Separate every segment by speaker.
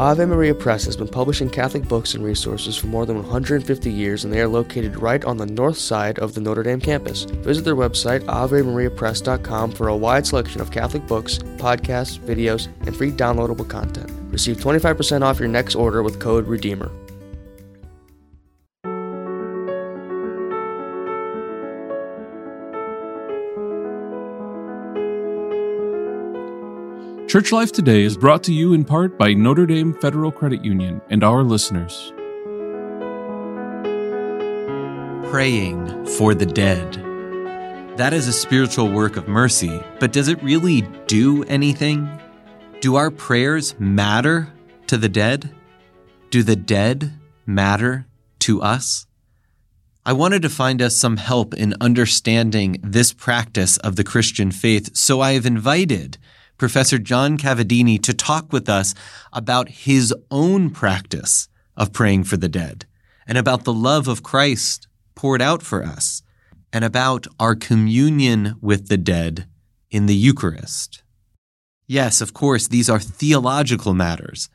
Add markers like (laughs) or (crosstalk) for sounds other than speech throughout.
Speaker 1: Ave Maria Press has been publishing Catholic books and resources for more than 150 years, and they are located right on the north side of the Notre Dame campus. Visit their website, AveMariaPress.com, for a wide selection of Catholic books, podcasts, videos, and free downloadable content. Receive 25% off your next order with code REDEEMER.
Speaker 2: Church Life Today is brought to you in part by Notre Dame Federal Credit Union and our listeners.
Speaker 3: Praying for the dead. That is a spiritual work of mercy, but does it really do anything? Do our prayers matter to the dead? Do the dead matter to us? I wanted to find us some help in understanding this practice of the Christian faith, so I have invited Professor John Cavadini to talk with us about his own practice of praying for the dead and about the love of Christ poured out for us and about our communion with the dead in the Eucharist. Yes, of course, these are theological matters,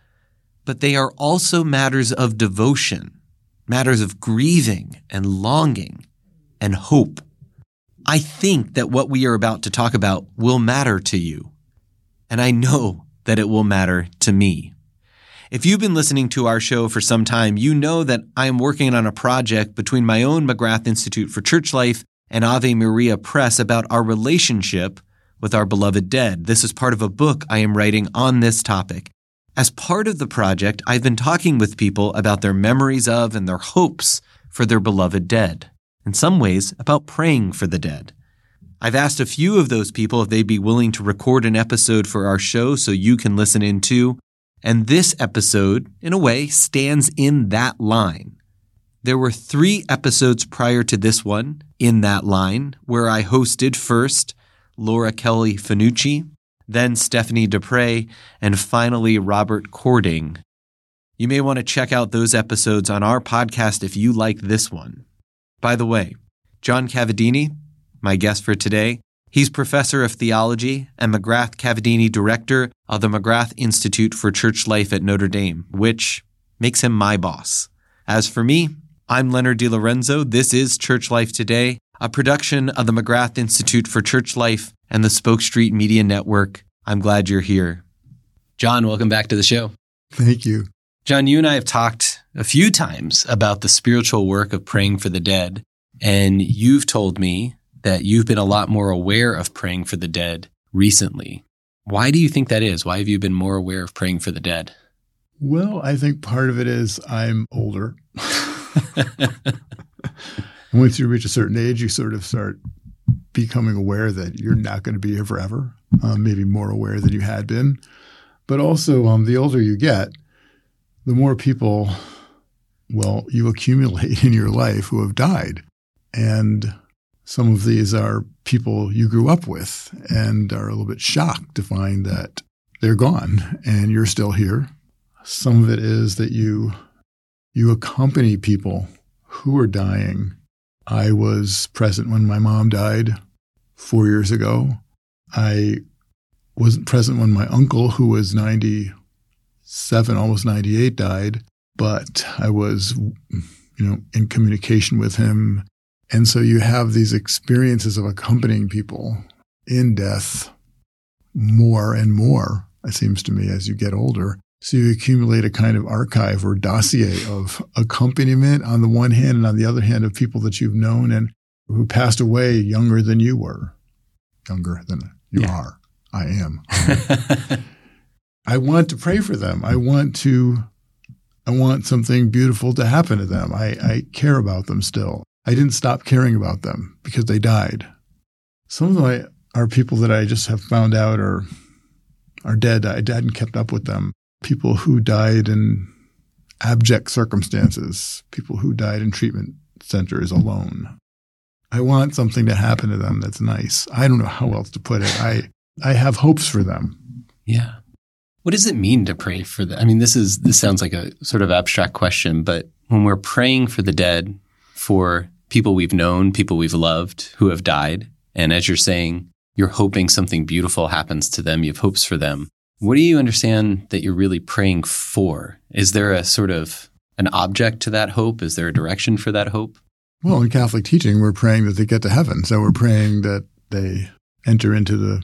Speaker 3: but they are also matters of devotion, matters of grieving and longing and hope. I think that what we are about to talk about will matter to you and I know that it will matter to me. If you've been listening to our show for some time, you know that I am working on a project between my own McGrath Institute for Church Life and Ave Maria Press about our relationship with our beloved dead. This is part of a book I am writing on this topic. As part of the project, I've been talking with people about their memories of and their hopes for their beloved dead. In some ways, about praying for the dead. I've asked a few of those people if they'd be willing to record an episode for our show so you can listen in too. And this episode, in a way, stands in that line. There were three episodes prior to this one in that line where I hosted first Laura Kelly Fanucci, then Stephanie Dupre, and finally Robert Cording. You may want to check out those episodes on our podcast if you like this one. By the way, John Cavadini, my guest for today. He's professor of theology and McGrath Cavadini director of the McGrath Institute for Church Life at Notre Dame, which makes him my boss. As for me, I'm Leonard DiLorenzo. This is Church Life Today, a production of the McGrath Institute for Church Life and the Spoke Street Media Network. I'm glad you're here. John, welcome back to the show.
Speaker 4: Thank you.
Speaker 3: John, you and I have talked a few times about the spiritual work of praying for the dead. And you've told me that you've been a lot more aware of praying for the dead recently. Why do you think that is? Why have you been more aware of praying for the dead?
Speaker 4: Well, I think part of it is I'm older. (laughs) (laughs) once you reach a certain age, you sort of start becoming aware that you're not going to be here forever, um, maybe more aware than you had been. But also, um, the older you get, the more people, well, you accumulate (laughs) in your life who have died. And some of these are people you grew up with and are a little bit shocked to find that they're gone and you're still here. Some of it is that you you accompany people who are dying. I was present when my mom died 4 years ago. I wasn't present when my uncle who was 97 almost 98 died, but I was you know in communication with him and so you have these experiences of accompanying people in death more and more, it seems to me, as you get older. So you accumulate a kind of archive or dossier of accompaniment on the one hand, and on the other hand, of people that you've known and who passed away younger than you were, younger than you yeah. are. I am. (laughs) I want to pray for them. I want to, I want something beautiful to happen to them. I, I care about them still. I didn't stop caring about them because they died. Some of them are people that I just have found out are are dead. I hadn't kept up with them. People who died in abject circumstances. People who died in treatment centers alone. I want something to happen to them that's nice. I don't know how else to put it. I I have hopes for them.
Speaker 3: Yeah. What does it mean to pray for them? I mean, this is this sounds like a sort of abstract question, but when we're praying for the dead, for people we've known, people we've loved who have died. And as you're saying, you're hoping something beautiful happens to them. You have hopes for them. What do you understand that you're really praying for? Is there a sort of an object to that hope? Is there a direction for that hope?
Speaker 4: Well, in Catholic teaching, we're praying that they get to heaven. So we're praying that they enter into the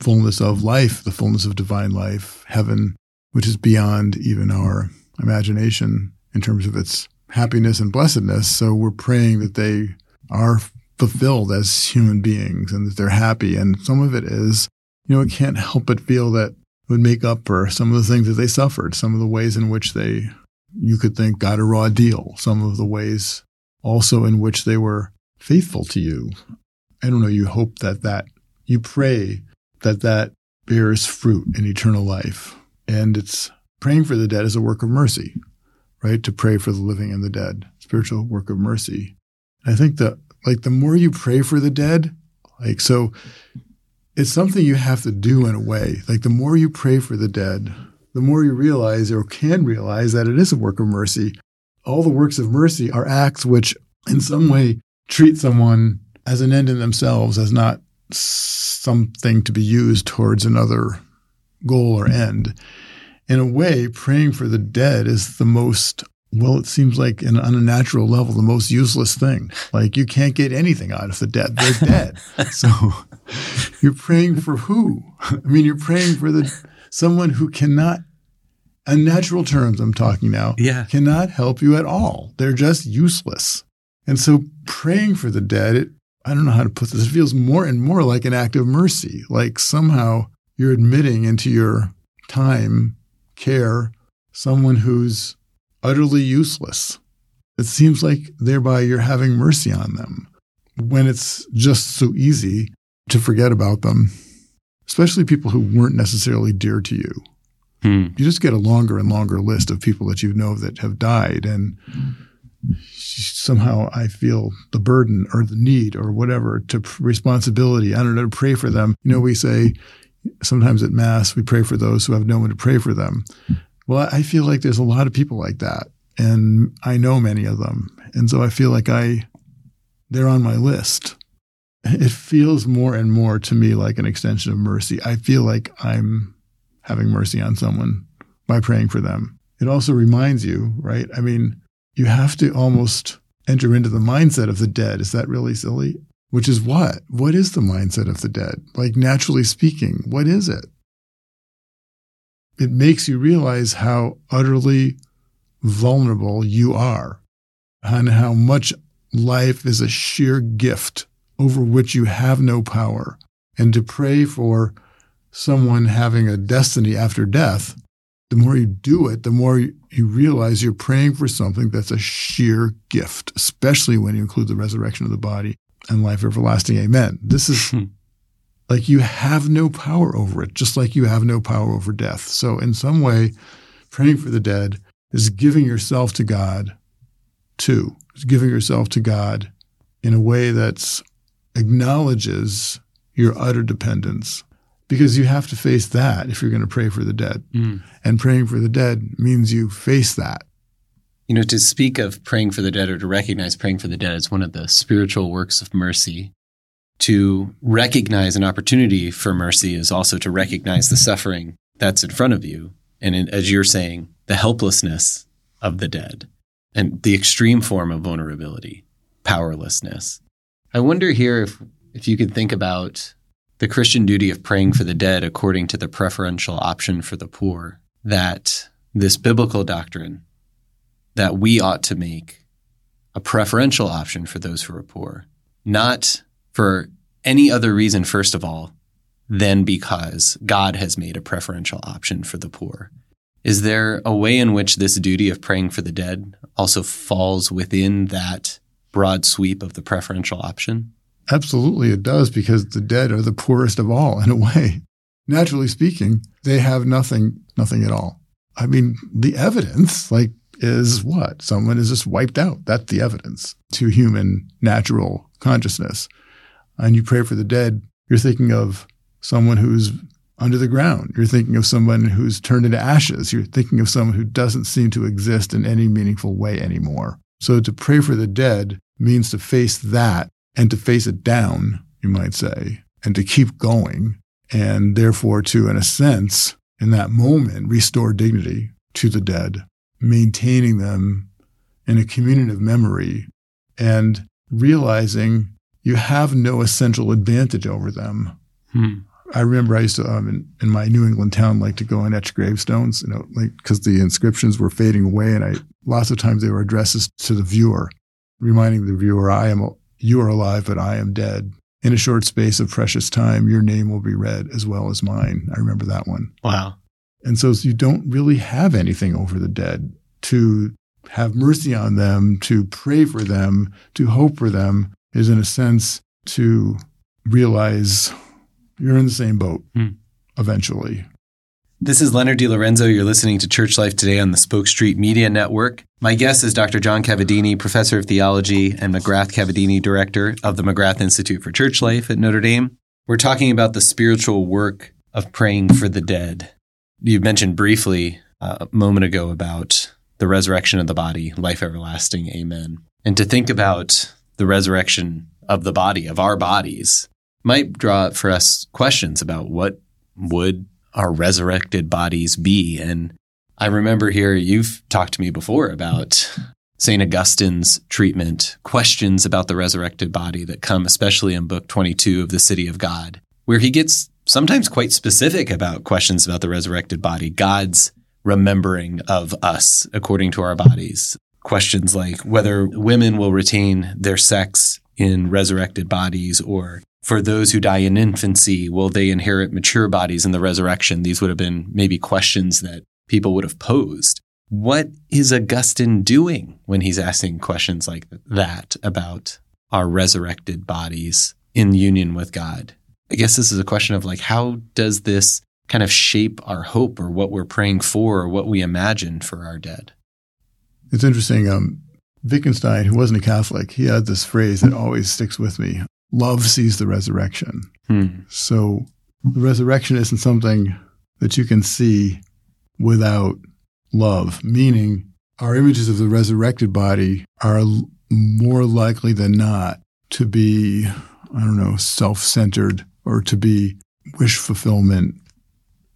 Speaker 4: fullness of life, the fullness of divine life, heaven, which is beyond even our imagination in terms of its happiness and blessedness. So we're praying that they are fulfilled as human beings and that they're happy. And some of it is, you know, it can't help but feel that would make up for some of the things that they suffered, some of the ways in which they, you could think, got a raw deal, some of the ways also in which they were faithful to you. I don't know, you hope that that, you pray that that bears fruit in eternal life. And it's praying for the dead is a work of mercy, right? To pray for the living and the dead, spiritual work of mercy. I think that like the more you pray for the dead, like so it's something you have to do in a way. Like the more you pray for the dead, the more you realize or can realize that it is a work of mercy. All the works of mercy are acts which in some way treat someone as an end in themselves, as not something to be used towards another goal or end. In a way, praying for the dead is the most well, it seems like in, on a natural level, the most useless thing. Like you can't get anything out of the dead. They're (laughs) dead. so you're praying for who? I mean, you're praying for the someone who cannot, in natural terms, I'm talking now,
Speaker 3: yeah.
Speaker 4: cannot help you at all. They're just useless. And so praying for the dead, it, I don't know how to put this. It feels more and more like an act of mercy. Like somehow you're admitting into your time, care, someone who's utterly useless. It seems like thereby you're having mercy on them when it's just so easy to forget about them, especially people who weren't necessarily dear to you. Hmm. You just get a longer and longer list of people that you know that have died. And somehow I feel the burden or the need or whatever to responsibility. I don't know, to pray for them. You know, we say sometimes at Mass, we pray for those who have no one to pray for them. Well, I feel like there's a lot of people like that, and I know many of them, and so I feel like I they're on my list. It feels more and more to me like an extension of mercy. I feel like I'm having mercy on someone by praying for them. It also reminds you, right? I mean, you have to almost enter into the mindset of the dead. Is that really silly? Which is what? What is the mindset of the dead? Like, naturally speaking, what is it? it makes you realize how utterly vulnerable you are and how much life is a sheer gift over which you have no power. And to pray for someone having a destiny after death, the more you do it, the more you realize you're praying for something that's a sheer gift, especially when you include the resurrection of the body and life everlasting. Amen. This is like you have no power over it, just like you have no power over death. So, in some way, praying for the dead is giving yourself to God too. It's giving yourself to God in a way that acknowledges your utter dependence because you have to face that if you're going to pray for the dead. Mm. And praying for the dead means you face that.
Speaker 3: You know, to speak of praying for the dead or to recognize praying for the dead as one of the spiritual works of mercy to recognize an opportunity for mercy is also to recognize the suffering that's in front of you. And in, as you're saying, the helplessness of the dead and the extreme form of vulnerability, powerlessness. I wonder here if, if you could think about the Christian duty of praying for the dead according to the preferential option for the poor, that this biblical doctrine that we ought to make a preferential option for those who are poor, not for any other reason, first of all, than because God has made a preferential option for the poor. Is there a way in which this duty of praying for the dead also falls within that broad sweep of the preferential option?
Speaker 4: Absolutely, it does, because the dead are the poorest of all in a way. Naturally speaking, they have nothing, nothing at all. I mean, the evidence, like, is what? Someone is just wiped out. That's the evidence to human natural consciousness and you pray for the dead, you're thinking of someone who's under the ground. You're thinking of someone who's turned into ashes. You're thinking of someone who doesn't seem to exist in any meaningful way anymore. So to pray for the dead means to face that and to face it down, you might say, and to keep going. And therefore, to, in a sense, in that moment restore dignity to the dead, maintaining them in a communion of memory and realizing you have no essential advantage over them. Hmm. I remember I used to, um, in, in, my New England town, like to go and etch gravestones, you know, like because the inscriptions were fading away, and I lots of times they were addresses to the viewer, reminding the viewer, "I am, you are alive, but I am dead." In a short space of precious time, your name will be read as well as mine. I remember that one.
Speaker 3: Wow.
Speaker 4: And so you don't really have anything over the dead to have mercy on them, to pray for them, to hope for them is in a sense to realize you're in the same boat hmm. eventually.
Speaker 3: This is Leonard DiLorenzo. You're listening to Church Life Today on the Spoke Street Media Network. My guest is Dr. John Cavadini, professor of theology and McGrath Cavadini, director of the McGrath Institute for Church Life at Notre Dame. We're talking about the spiritual work of praying for the dead. You mentioned briefly uh, a moment ago about the resurrection of the body, life everlasting, amen. And to think about the resurrection of the body, of our bodies, might draw for us questions about what would our resurrected bodies be. And I remember here you've talked to me before about St. Augustine's treatment, questions about the resurrected body that come especially in book 22 of the City of God, where he gets sometimes quite specific about questions about the resurrected body, God's remembering of us according to our bodies. Questions like whether women will retain their sex in resurrected bodies or for those who die in infancy, will they inherit mature bodies in the resurrection? These would have been maybe questions that people would have posed. What is Augustine doing when he's asking questions like that about our resurrected bodies in union with God? I guess this is a question of like, how does this kind of shape our hope or what we're praying for or what we imagine for our dead?
Speaker 4: It's interesting. Um, Wittgenstein, who wasn't a Catholic, he had this phrase that always sticks with me love sees the resurrection. Hmm. So the resurrection isn't something that you can see without love, meaning our images of the resurrected body are more likely than not to be, I don't know, self centered or to be wish fulfillment.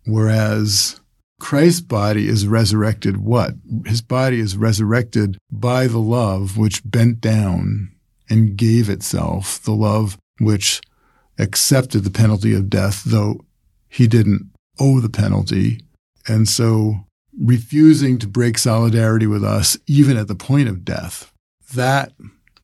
Speaker 4: Whereas Christ's body is resurrected what? His body is resurrected by the love which bent down and gave itself, the love which accepted the penalty of death, though he didn't owe the penalty. And so refusing to break solidarity with us, even at the point of death, that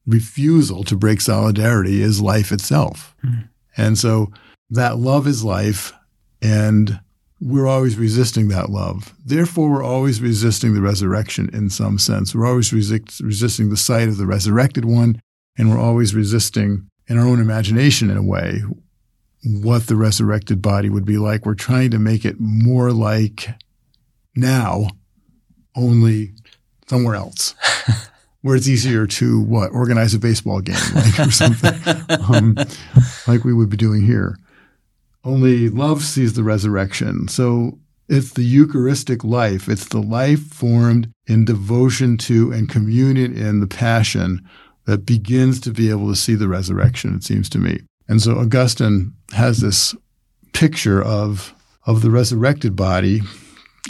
Speaker 4: refusal to break solidarity is life itself. Mm. And so that love is life, and we're always resisting that love. Therefore, we're always resisting the resurrection in some sense. We're always resist, resisting the sight of the resurrected one and we're always resisting in our own imagination in a way what the resurrected body would be like. We're trying to make it more like now, only somewhere else. (laughs) where it's easier to what organize a baseball game (laughs) like, or something um, like we would be doing here. Only love sees the resurrection. So it's the Eucharistic life. It's the life formed in devotion to and communion in the passion that begins to be able to see the resurrection, it seems to me. And so Augustine has this picture of, of the resurrected body.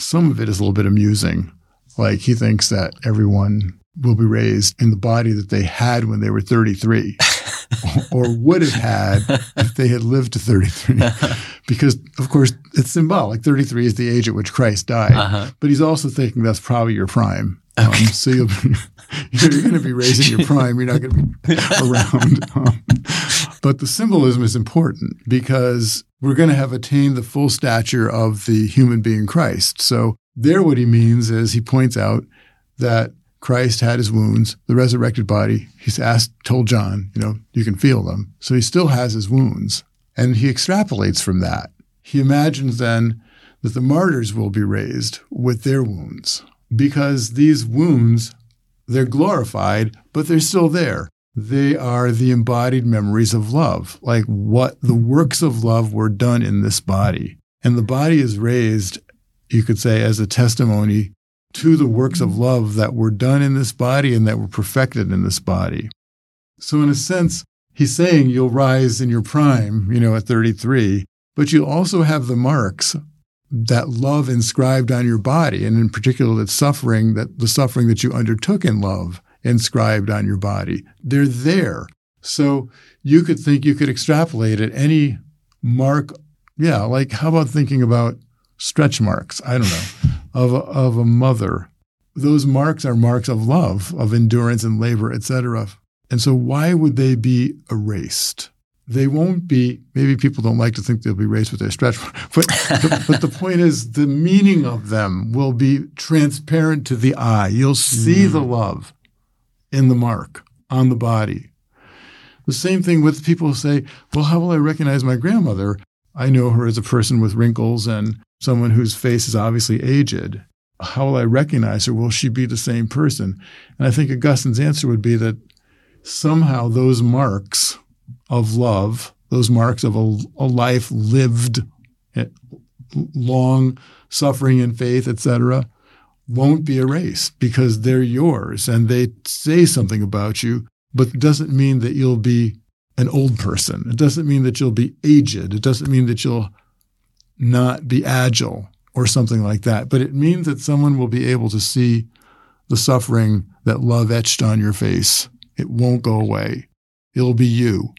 Speaker 4: Some of it is a little bit amusing. Like he thinks that everyone will be raised in the body that they had when they were 33 (laughs) or would have had if they had lived to 33. (laughs) because, of course, it's symbolic. 33 is the age at which Christ died. Uh-huh. But he's also thinking that's probably your prime. Okay. Um, so you'll be, (laughs) you're going to be raising your prime. You're not going to be around. Um, but the symbolism is important because we're going to have attained the full stature of the human being Christ. So there, what he means is he points out that Christ had his wounds, the resurrected body. He's asked, told John, you know, you can feel them. So he still has his wounds. And he extrapolates from that. He imagines then that the martyrs will be raised with their wounds because these wounds, they're glorified, but they're still there. They are the embodied memories of love, like what the works of love were done in this body. And the body is raised, you could say, as a testimony to the works of love that were done in this body and that were perfected in this body. So, in a sense, he's saying you'll rise in your prime, you know, at 33, but you also have the marks that love inscribed on your body, and in particular that suffering, that the suffering that you undertook in love inscribed on your body. They're there. So you could think you could extrapolate at any mark. Yeah, like how about thinking about stretch marks? I don't know, of a, of a mother. Those marks are marks of love, of endurance and labor, etc. And so why would they be erased? They won't be, maybe people don't like to think they'll be erased with their stretch, but, the, but the point is the meaning of them will be transparent to the eye. You'll see mm. the love in the mark on the body. The same thing with people who say, well, how will I recognize my grandmother? I know her as a person with wrinkles and someone whose face is obviously aged. How will I recognize her? Will she be the same person? And I think Augustine's answer would be that somehow those marks of love, those marks of a, a life lived, eh, long suffering in faith, etc., won't be erased because they're yours and they say something about you, but it doesn't mean that you'll be an old person. It doesn't mean that you'll be aged. It doesn't mean that you'll not be agile or something like that. But it means that someone will be able to see the suffering that love etched on your face. It won't go away. It'll be you,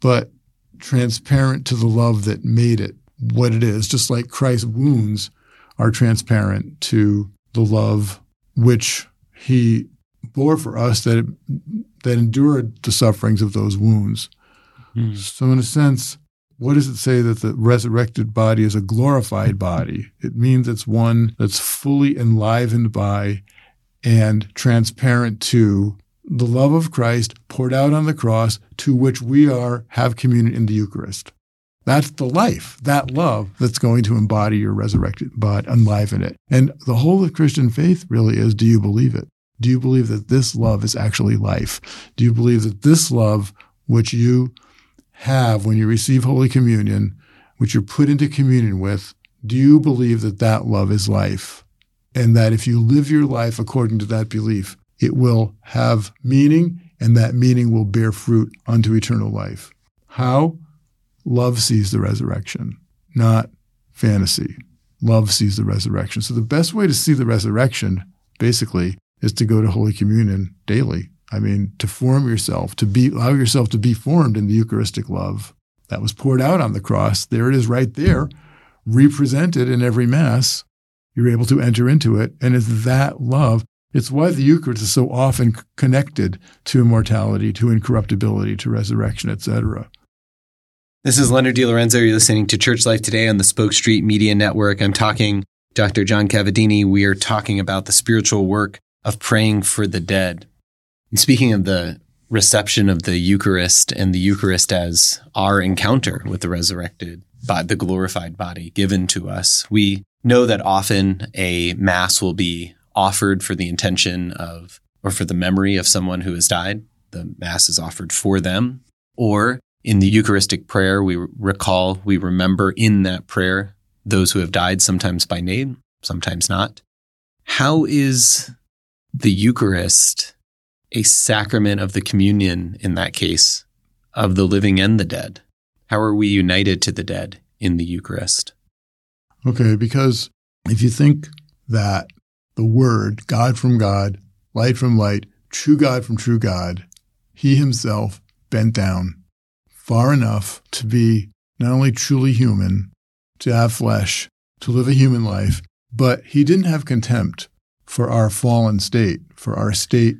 Speaker 4: but transparent to the love that made it what it is, just like Christ's wounds are transparent to the love which he bore for us that that endured the sufferings of those wounds. Mm. So in a sense, what does it say that the resurrected body is a glorified body? It means it's one that's fully enlivened by and transparent to the love of Christ poured out on the cross to which we are have communion in the Eucharist. That's the life, that love that's going to embody your resurrected body, enliven it. And the whole of Christian faith really is do you believe it? Do you believe that this love is actually life? Do you believe that this love, which you have when you receive Holy Communion, which you're put into communion with, do you believe that that love is life? And that if you live your life according to that belief, it will have meaning and that meaning will bear fruit unto eternal life. How? Love sees the resurrection, not fantasy. Love sees the resurrection. So the best way to see the resurrection, basically, is to go to Holy Communion daily. I mean, to form yourself, to be allow yourself to be formed in the Eucharistic love that was poured out on the cross. There it is right there, represented in every Mass. You're able to enter into it. And it's that love. It's why the Eucharist is so often connected to immortality, to incorruptibility, to resurrection, etc.
Speaker 3: This is Leonard DiLorenzo. You're listening to Church Life Today on the Spoke Street Media Network. I'm talking Dr. John Cavadini. We are talking about the spiritual work of praying for the dead. And speaking of the reception of the Eucharist and the Eucharist as our encounter with the resurrected, by the glorified body given to us, we know that often a mass will be offered for the intention of or for the memory of someone who has died. The mass is offered for them, or in the Eucharistic prayer, we recall, we remember in that prayer those who have died, sometimes by name, sometimes not. How is the Eucharist a sacrament of the communion in that case, of the living and the dead? How are we united to the dead in the Eucharist?
Speaker 4: Okay, because if you think that the Word, God from God, light from light, true God from true God, He Himself bent down far enough to be not only truly human, to have flesh, to live a human life, but he didn't have contempt for our fallen state, for our state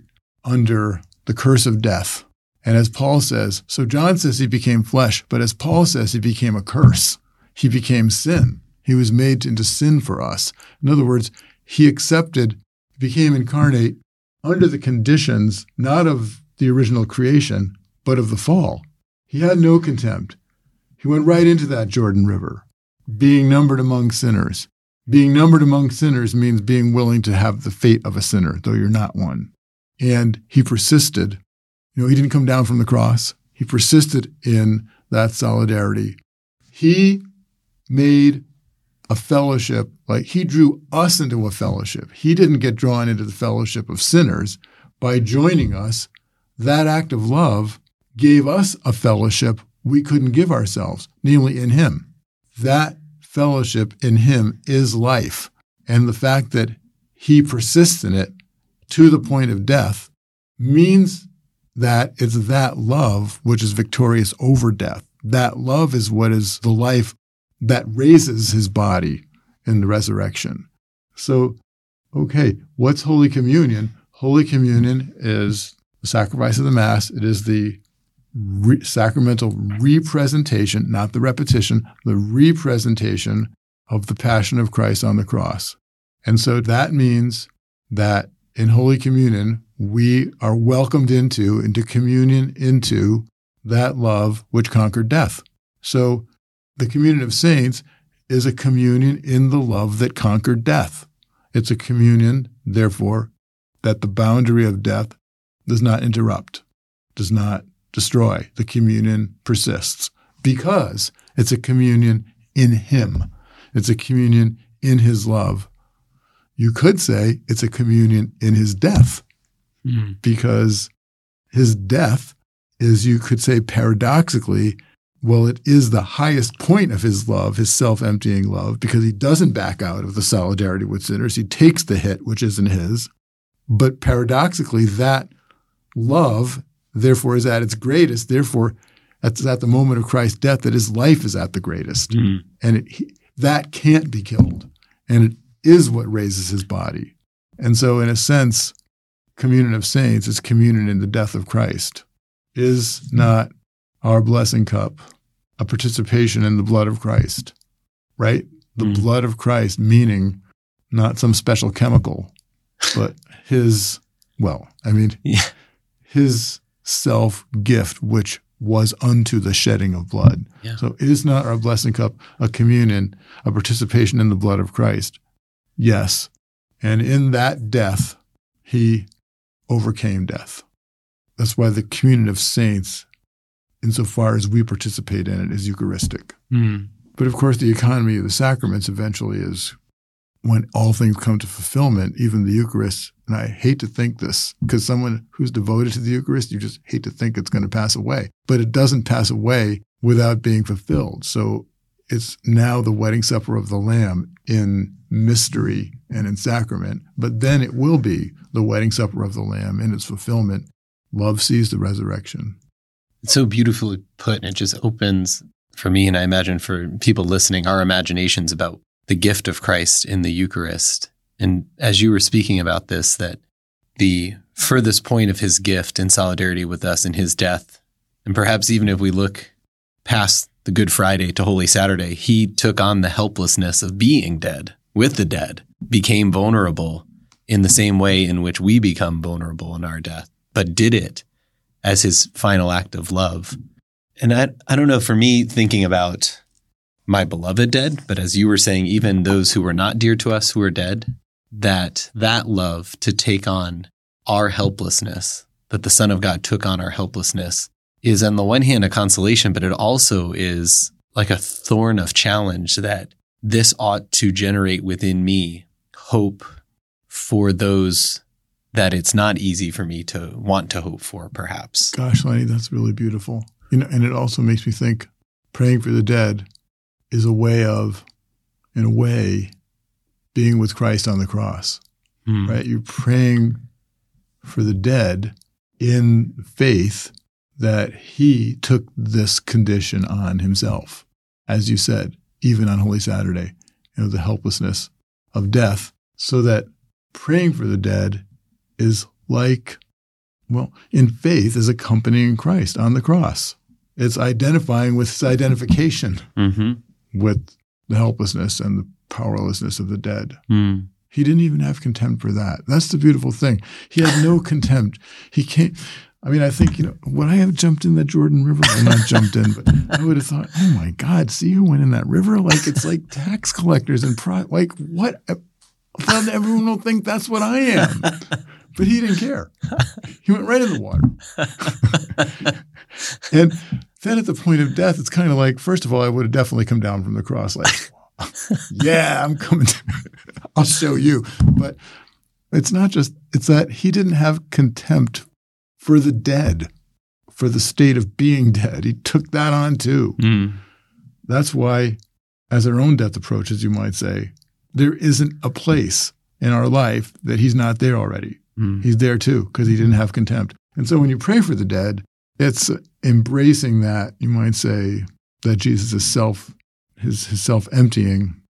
Speaker 4: under the curse of death. And as Paul says, so John says he became flesh, but as Paul says, he became a curse. He became sin. He was made into sin for us. In other words, he accepted, became incarnate under the conditions not of the original creation, but of the fall. He had no contempt. He went right into that Jordan River, being numbered among sinners. Being numbered among sinners means being willing to have the fate of a sinner, though you're not one. And he persisted. You know, he didn't come down from the cross. He persisted in that solidarity. He made a fellowship, like he drew us into a fellowship. He didn't get drawn into the fellowship of sinners by joining us. That act of love gave us a fellowship we couldn't give ourselves, namely in Him. That fellowship in him is life. And the fact that he persists in it to the point of death means that it's that love which is victorious over death. That love is what is the life that raises his body in the resurrection. So, okay, what's Holy Communion? Holy Communion is the sacrifice of the Mass. It is the re- sacramental representation, not the repetition, the representation of the passion of Christ on the cross. And so that means that in Holy Communion, we are welcomed into, into communion into that love which conquered death. So the communion of saints is a communion in the love that conquered death. It's a communion, therefore, that the boundary of death does not interrupt, does not destroy. The communion persists because it's a communion in Him. It's a communion in His love. You could say it's a communion in His death mm-hmm. because His death is, you could say paradoxically, well, it is the highest point of his love, his self emptying love, because he doesn't back out of the solidarity with sinners. He takes the hit, which isn't his. But paradoxically, that love, therefore, is at its greatest. Therefore, it's at the moment of Christ's death that his life is at the greatest. Mm. And it, he, that can't be killed. And it is what raises his body. And so, in a sense, communion of saints is communion in the death of Christ, is not our blessing cup a participation in the blood of Christ, right? The mm. blood of Christ, meaning not some special chemical, but his, well, I mean, (laughs) yeah. his self gift, which was unto the shedding of blood. Yeah. So is not our blessing cup a communion, a participation in the blood of Christ? Yes. And in that death, he overcame death. That's why the communion of saints, insofar as we participate in it, is Eucharistic. Mm. But of course, the economy of the sacraments eventually is when all things come to fulfillment, even the Eucharist. And I hate to think this because someone who's devoted to the Eucharist, you just hate to think it's going to pass away. But it doesn't pass away without being fulfilled. So it's now the wedding supper of the Lamb in mystery and in sacrament, but then it will be the wedding supper of the Lamb in its fulfillment. Love sees the resurrection.
Speaker 3: It's so beautifully put, and it just opens for me, and I imagine for people listening, our imaginations about the gift of Christ in the Eucharist. And as you were speaking about this, that the furthest point of his gift in solidarity with us in his death, and perhaps even if we look past the Good Friday to Holy Saturday, he took on the helplessness of being dead with the dead, became vulnerable in the same way in which we become vulnerable in our death, but did it as his final act of love. And I, I don't know, for me, thinking about my beloved dead, but as you were saying, even those who were not dear to us who are dead, that that love to take on our helplessness, that the Son of God took on our helplessness is on the one hand a consolation, but it also is like a thorn of challenge that this ought to generate within me hope for those that it's not easy for me to want to hope for, perhaps.
Speaker 4: Gosh, Lenny, that's really beautiful. You know, and it also makes me think praying for the dead is a way of, in a way, being with Christ on the cross. Mm. Right? You're praying for the dead in faith that he took this condition on himself. As you said, even on Holy Saturday, you know, the helplessness of death, so that praying for the dead is like, well, in faith is accompanying Christ on the cross. It's identifying with his identification mm-hmm. with the helplessness and the powerlessness of the dead. Mm. He didn't even have contempt for that. That's the beautiful thing. He had no contempt. He came. I mean, I think, you know, would I have jumped in the Jordan River? Well, not jumped in, but I would have thought, oh my God, see who went in that river? Like, it's like tax collectors and, pro- like, what? Then everyone will think that's what I am. But he didn't care. He went right in the water. (laughs) and then at the point of death, it's kind of like, first of all, I would have definitely come down from the cross, like, (laughs) yeah, I'm coming. I'll show you. But it's not just, it's that he didn't have contempt for the dead, for the state of being dead. He took that on too. Mm. That's why as our own death approaches, you might say, there isn't a place in our life that he's not there already.
Speaker 3: Mm.
Speaker 4: He's there too because he didn't have contempt. And so when you pray for the dead, it's embracing that, you might say, that Jesus is self, his, his self emptying,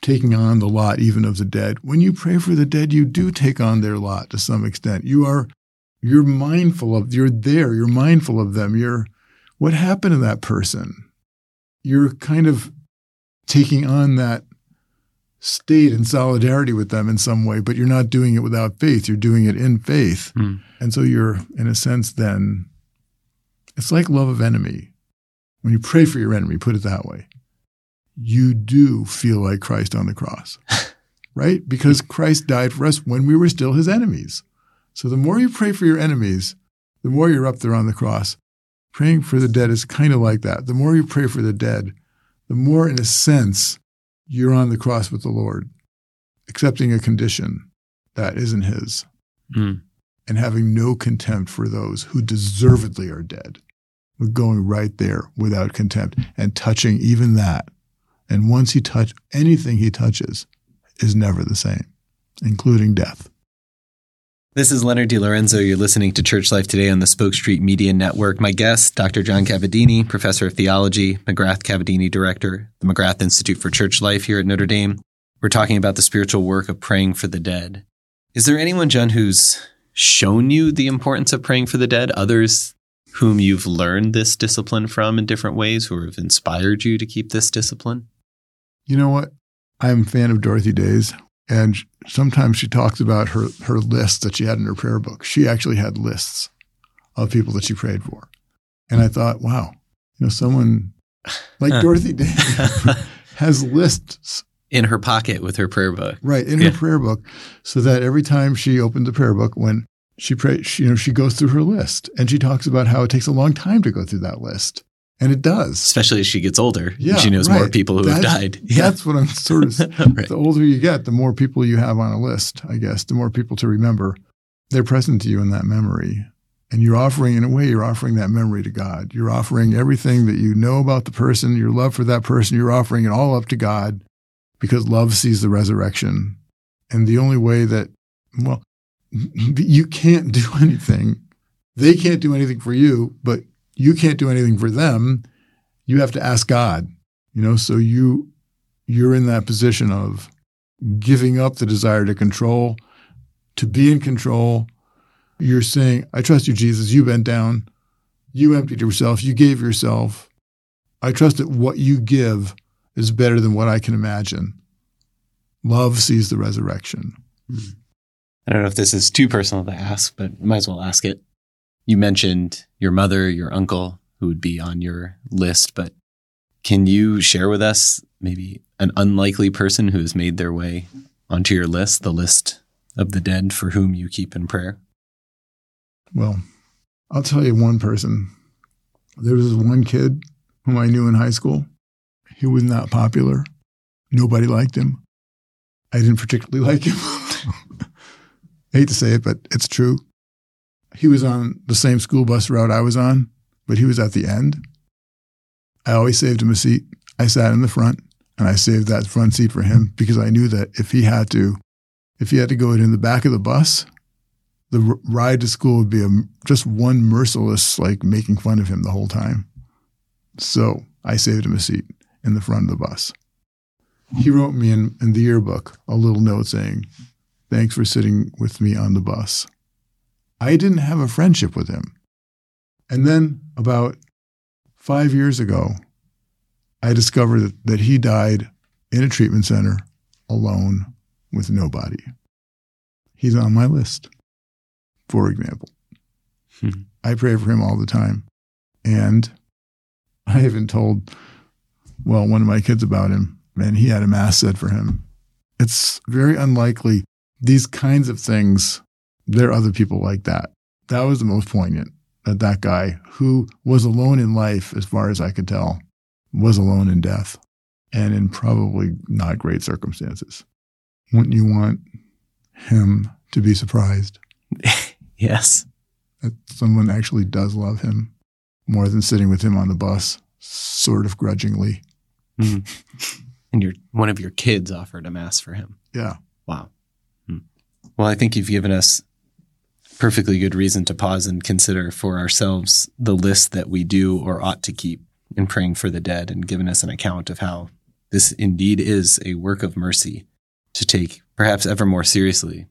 Speaker 4: taking on the lot even of the dead. When you pray for the dead, you do take on their lot to some extent. You are, you're mindful of, you're there, you're mindful of them. You're, what happened to that person? You're kind of taking on that state in solidarity with them in some way, but you're not doing it without faith. You're doing it in faith.
Speaker 3: Mm.
Speaker 4: And so you're, in a sense, then it's like love of enemy. When you pray for your enemy, put it that way, you do feel like Christ on the cross, (laughs) right? Because Christ died for us when we were still his enemies. So the more you pray for your enemies, the more you're up there on the cross. Praying for the dead is kind of like that. The more you pray for the dead, the more, in a sense, you're on the cross with the Lord, accepting a condition that isn't his
Speaker 3: Mm.
Speaker 4: and having no contempt for those who deservedly are dead. We're going right there without contempt and touching even that. And once he touch anything he touches is never the same, including death.
Speaker 3: This is Leonard DiLorenzo. You're listening to Church Life Today on the Spoke Street Media Network. My guest, Dr. John Cavadini, professor of theology, McGrath Cavadini director, the McGrath Institute for Church Life here at Notre Dame. We're talking about the spiritual work of praying for the dead. Is there anyone, John, who's shown you the importance of praying for the dead? Others whom you've learned this discipline from in different ways, who have inspired you to keep this discipline?
Speaker 4: You know what? I'm a fan of Dorothy Days, and sometimes she talks about her, her list that she had in her prayer book. She actually had lists of people that she prayed for. And I thought, wow, you know, someone (laughs) like Dorothy Day (laughs) has lists
Speaker 3: in her pocket with her prayer book.
Speaker 4: right in her prayer book, so that every time she opened the prayer book, when she prays, she, you know, she goes through her list and she talks about how it takes a long time to go through that list, and it does.
Speaker 3: Especially as she gets older.
Speaker 4: Yeah,
Speaker 3: she knows more people who have
Speaker 4: That's-
Speaker 3: died. (laughs)
Speaker 4: That's what I'm sort of. (laughs)
Speaker 3: right.
Speaker 4: The older you get, the more people you have on a list. I guess the more people to remember, they're present to you in that memory. And you're offering, in a way, you're offering that memory to God. You're offering everything that you know about the person, your love for that person, you're offering it all up to God because love sees the resurrection. And the only way that, well, (laughs) you can't do anything. They can't do anything for you, but you can't do anything for them. You have to ask God, you know, so you, you're in that position of giving up the desire to control, to be in control. You're saying, I trust you, Jesus. You bent down. You emptied yourself. You gave yourself. I trust that what you give is better than what I can imagine. Love sees the resurrection. Hmm.
Speaker 3: I don't know if this is too personal to ask, but might as well ask it. You mentioned your mother, your uncle, who would be on your list, but can you share with us maybe an unlikely person who has made their way onto your list, the list of the dead for whom you keep in prayer?
Speaker 4: Well, I'll tell you one person. There was one kid whom I knew in high school. He was not popular. Nobody liked him. I didn't particularly (laughs) like him. (laughs) I hate to say it, but it's true. He was on the same school bus route I was on, but he was at the end. I always saved him a seat. I sat in the front and I saved that front seat for him because I knew that if he had to, if he had to go in the back of the bus, the ride to school would be a, just one merciless, like making fun of him the whole time. So I saved him a seat in the front of the bus. He wrote me in, in the yearbook a little note saying, Thanks for sitting with me on the bus. I didn't have a friendship with him. And then about five years ago, I discovered that, that he died in a treatment center alone with nobody. He's on my list, for example.
Speaker 3: Hmm.
Speaker 4: I pray for him all the time. And I even told, well, one of my kids about him, and he had a mass said for him. It's very unlikely these kinds of things, there are other people like that. That was the most poignant that that guy who was alone in life, as far as I could tell, was alone in death and in probably not great circumstances. Wouldn't you want him to be surprised (laughs)
Speaker 3: Yes.
Speaker 4: that someone actually does love him more than sitting with him on the bus, sort of grudgingly?
Speaker 3: Mhm. And your one of your kids offered a mass for him.
Speaker 4: Yeah.
Speaker 3: Wow. Hmm. Well, I think you've given us perfectly good reason to pause and consider for ourselves the list that we do or ought to keep in praying for the dead and given us an account of how this indeed is a work of mercy to take perhaps ever more seriously.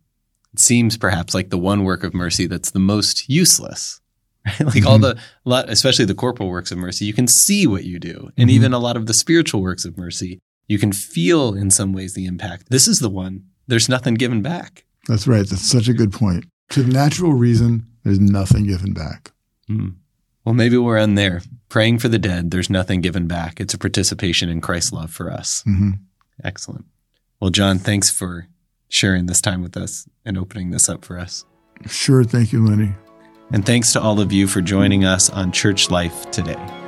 Speaker 3: It seems perhaps like the one work of mercy that's the most useless. Right? (laughs) Like mm-hmm. all the, lot, especially the corporal works of mercy, you can see what you do. And mm-hmm. even a lot of the spiritual works of mercy, you can feel in some ways the impact. This is the one, there's nothing given back.
Speaker 4: That's right. That's such a good point. To the natural reason, there's nothing given back.
Speaker 3: Mm. Well, maybe we're in there praying for the dead. There's nothing given back. It's a participation in Christ's love for us. Mm-hmm. Excellent. Well, John, thanks for sharing this time with us and opening this up for us.
Speaker 4: Sure. Thank you, Lenny.
Speaker 3: And thanks to all of you for joining us on Church Life today.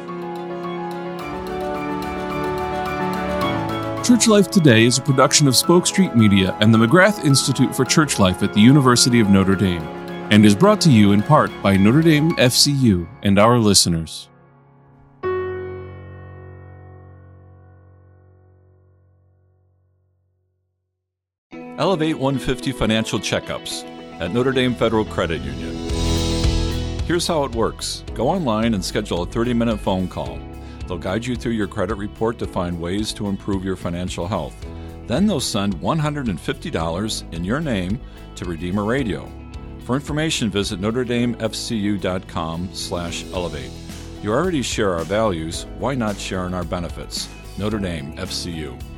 Speaker 2: Church Life Today is a production of Spoke Street Media and the McGrath Institute for Church Life at the University of Notre Dame, and is brought to you in part by Notre Dame FCU and our listeners.
Speaker 5: Elevate 150 Financial Checkups at Notre Dame Federal Credit Union. Here's how it works go online and schedule a 30 minute phone call. They'll guide you through your credit report to find ways to improve your financial health. Then they'll send $150 in your name to Redeemer Radio. For information, visit NotreDameFCU.com slash elevate. You already share our values, why not share in our benefits? Notre Dame FCU.